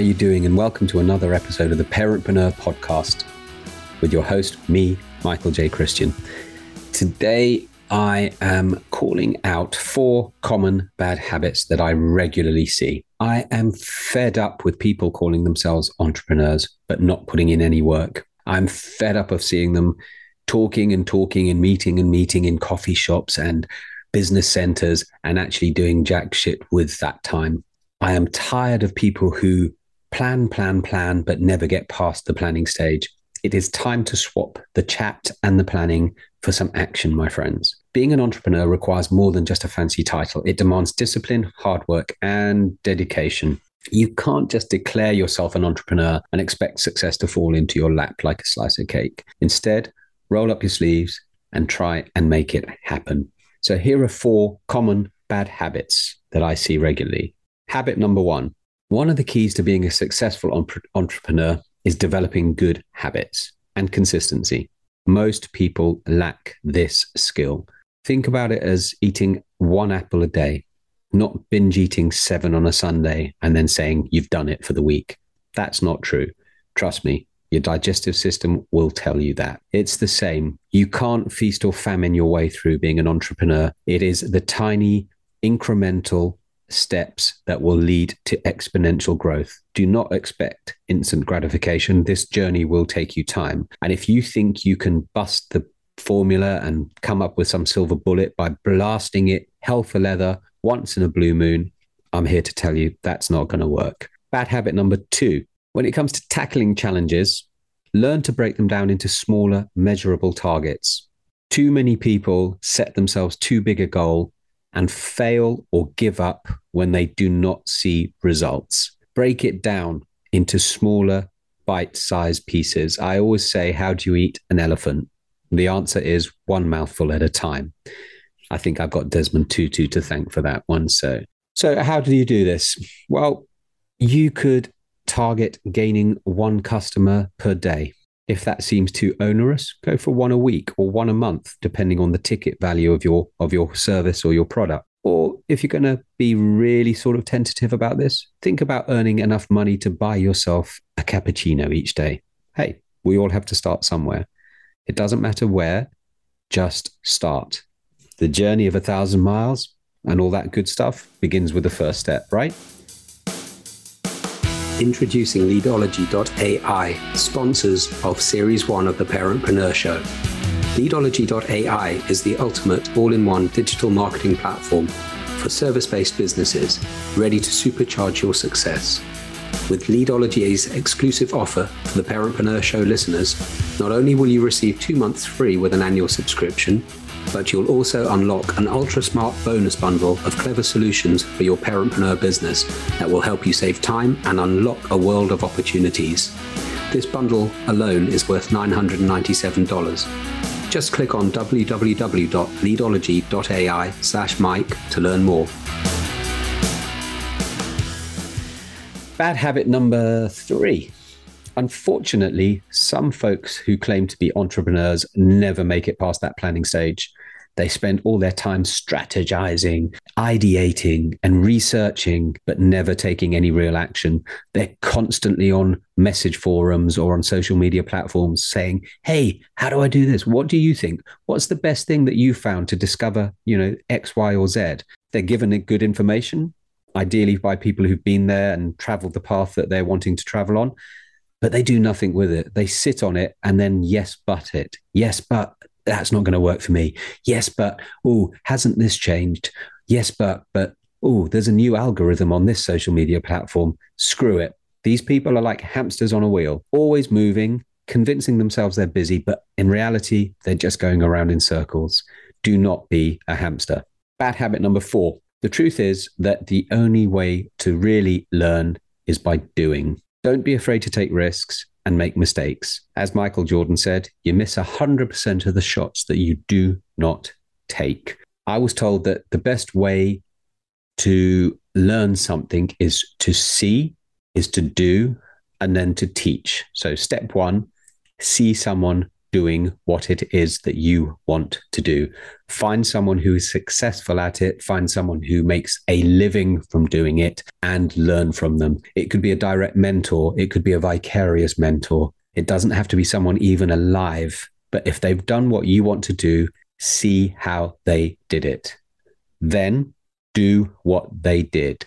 you doing? And welcome to another episode of the Parentpreneur Podcast with your host, me, Michael J. Christian. Today, I am calling out four common bad habits that I regularly see. I am fed up with people calling themselves entrepreneurs, but not putting in any work. I'm fed up of seeing them talking and talking and meeting and meeting in coffee shops and business centers and actually doing jack shit with that time. I am tired of people who plan, plan, plan, but never get past the planning stage. It is time to swap the chat and the planning for some action, my friends. Being an entrepreneur requires more than just a fancy title. It demands discipline, hard work, and dedication. You can't just declare yourself an entrepreneur and expect success to fall into your lap like a slice of cake. Instead, roll up your sleeves and try and make it happen. So, here are four common bad habits that I see regularly. Habit number one one of the keys to being a successful entrepreneur is developing good habits and consistency. Most people lack this skill. Think about it as eating one apple a day, not binge eating seven on a Sunday and then saying you've done it for the week. That's not true. Trust me, your digestive system will tell you that. It's the same. You can't feast or famine your way through being an entrepreneur. It is the tiny, incremental steps that will lead to exponential growth. Do not expect instant gratification. This journey will take you time. And if you think you can bust the formula and come up with some silver bullet by blasting it hell for leather once in a blue moon, I'm here to tell you that's not going to work. Bad habit number two when it comes to tackling challenges, learn to break them down into smaller, measurable targets. Too many people set themselves too big a goal and fail or give up when they do not see results. Break it down into smaller, bite sized pieces. I always say, How do you eat an elephant? The answer is one mouthful at a time. I think I've got Desmond Tutu to thank for that one. So, so how do you do this? Well, you could target gaining one customer per day. If that seems too onerous, go for one a week or one a month, depending on the ticket value of your of your service or your product. Or if you're going to be really sort of tentative about this, think about earning enough money to buy yourself a cappuccino each day. Hey, we all have to start somewhere. It doesn't matter where, just start. The journey of a thousand miles and all that good stuff begins with the first step, right? Introducing Leadology.ai, sponsors of Series 1 of the Parentpreneur Show. Leadology.ai is the ultimate all in one digital marketing platform for service based businesses ready to supercharge your success. With Leadology's exclusive offer for the Parentpreneur Show listeners, not only will you receive two months free with an annual subscription, but you'll also unlock an ultra smart bonus bundle of clever solutions for your parentpreneur business that will help you save time and unlock a world of opportunities. This bundle alone is worth $997. Just click on www.leadology.ai slash Mike to learn more. Bad habit number three Unfortunately, some folks who claim to be entrepreneurs never make it past that planning stage. They spend all their time strategizing, ideating, and researching, but never taking any real action. They're constantly on message forums or on social media platforms saying, Hey, how do I do this? What do you think? What's the best thing that you found to discover, you know, X, Y, or Z? They're given good information, ideally by people who've been there and traveled the path that they're wanting to travel on but they do nothing with it. They sit on it and then yes, but it. Yes, but that's not going to work for me. Yes, but oh, hasn't this changed? Yes, but but oh, there's a new algorithm on this social media platform. Screw it. These people are like hamsters on a wheel, always moving, convincing themselves they're busy, but in reality, they're just going around in circles. Do not be a hamster. Bad habit number four. The truth is that the only way to really learn is by doing. Don't be afraid to take risks and make mistakes. As Michael Jordan said, you miss 100% of the shots that you do not take. I was told that the best way to learn something is to see, is to do, and then to teach. So, step one, see someone doing what it is that you want to do. Find someone who is successful at it, find someone who makes a living from doing it, and learn from them. It could be a direct mentor, it could be a vicarious mentor. It doesn't have to be someone even alive, but if they've done what you want to do, see how they did it. Then do what they did.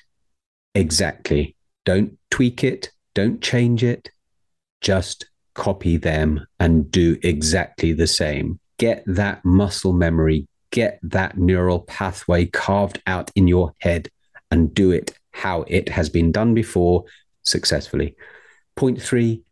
Exactly. Don't tweak it, don't change it, just copy them and do exactly the same. Get that muscle memory, get that neural pathway carved out in your head and do it how it has been done before successfully. Point three,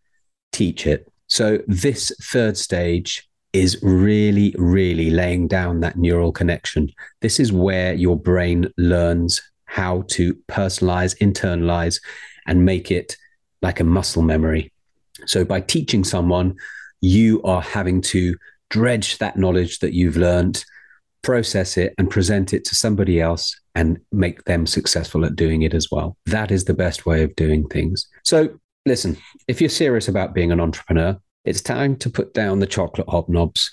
teach it. So, this third stage is really, really laying down that neural connection. This is where your brain learns how to personalize, internalize, and make it like a muscle memory. So by teaching someone, you are having to dredge that knowledge that you've learned, process it, and present it to somebody else and make them successful at doing it as well. That is the best way of doing things. So listen, if you're serious about being an entrepreneur, it's time to put down the chocolate hobnobs,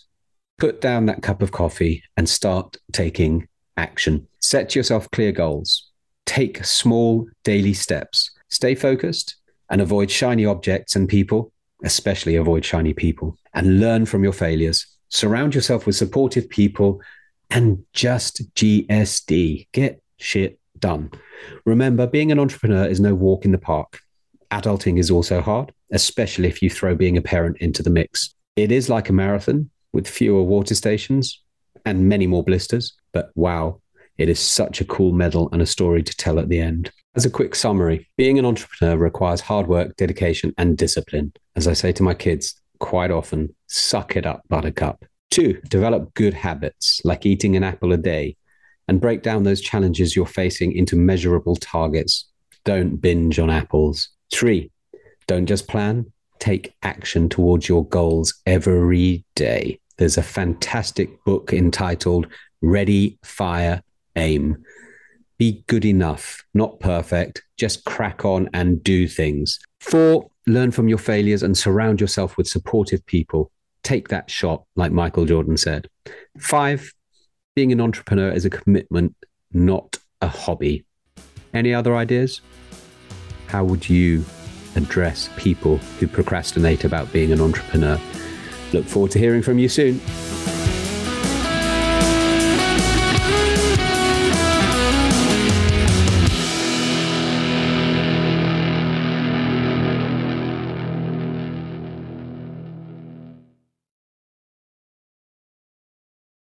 put down that cup of coffee, and start taking action. Set yourself clear goals. Take small daily steps. Stay focused and avoid shiny objects and people, especially avoid shiny people, and learn from your failures. Surround yourself with supportive people and just GSD. Get shit done. Remember, being an entrepreneur is no walk in the park. Adulting is also hard, especially if you throw being a parent into the mix. It is like a marathon with fewer water stations and many more blisters, but wow, it is such a cool medal and a story to tell at the end. As a quick summary, being an entrepreneur requires hard work, dedication, and discipline. As I say to my kids quite often, suck it up, buttercup. Two, develop good habits like eating an apple a day and break down those challenges you're facing into measurable targets. Don't binge on apples. Three, don't just plan, take action towards your goals every day. There's a fantastic book entitled Ready, Fire, Aim be good enough, not perfect. Just crack on and do things. Four, learn from your failures and surround yourself with supportive people. Take that shot, like Michael Jordan said. Five, being an entrepreneur is a commitment, not a hobby. Any other ideas? How would you address people who procrastinate about being an entrepreneur? Look forward to hearing from you soon.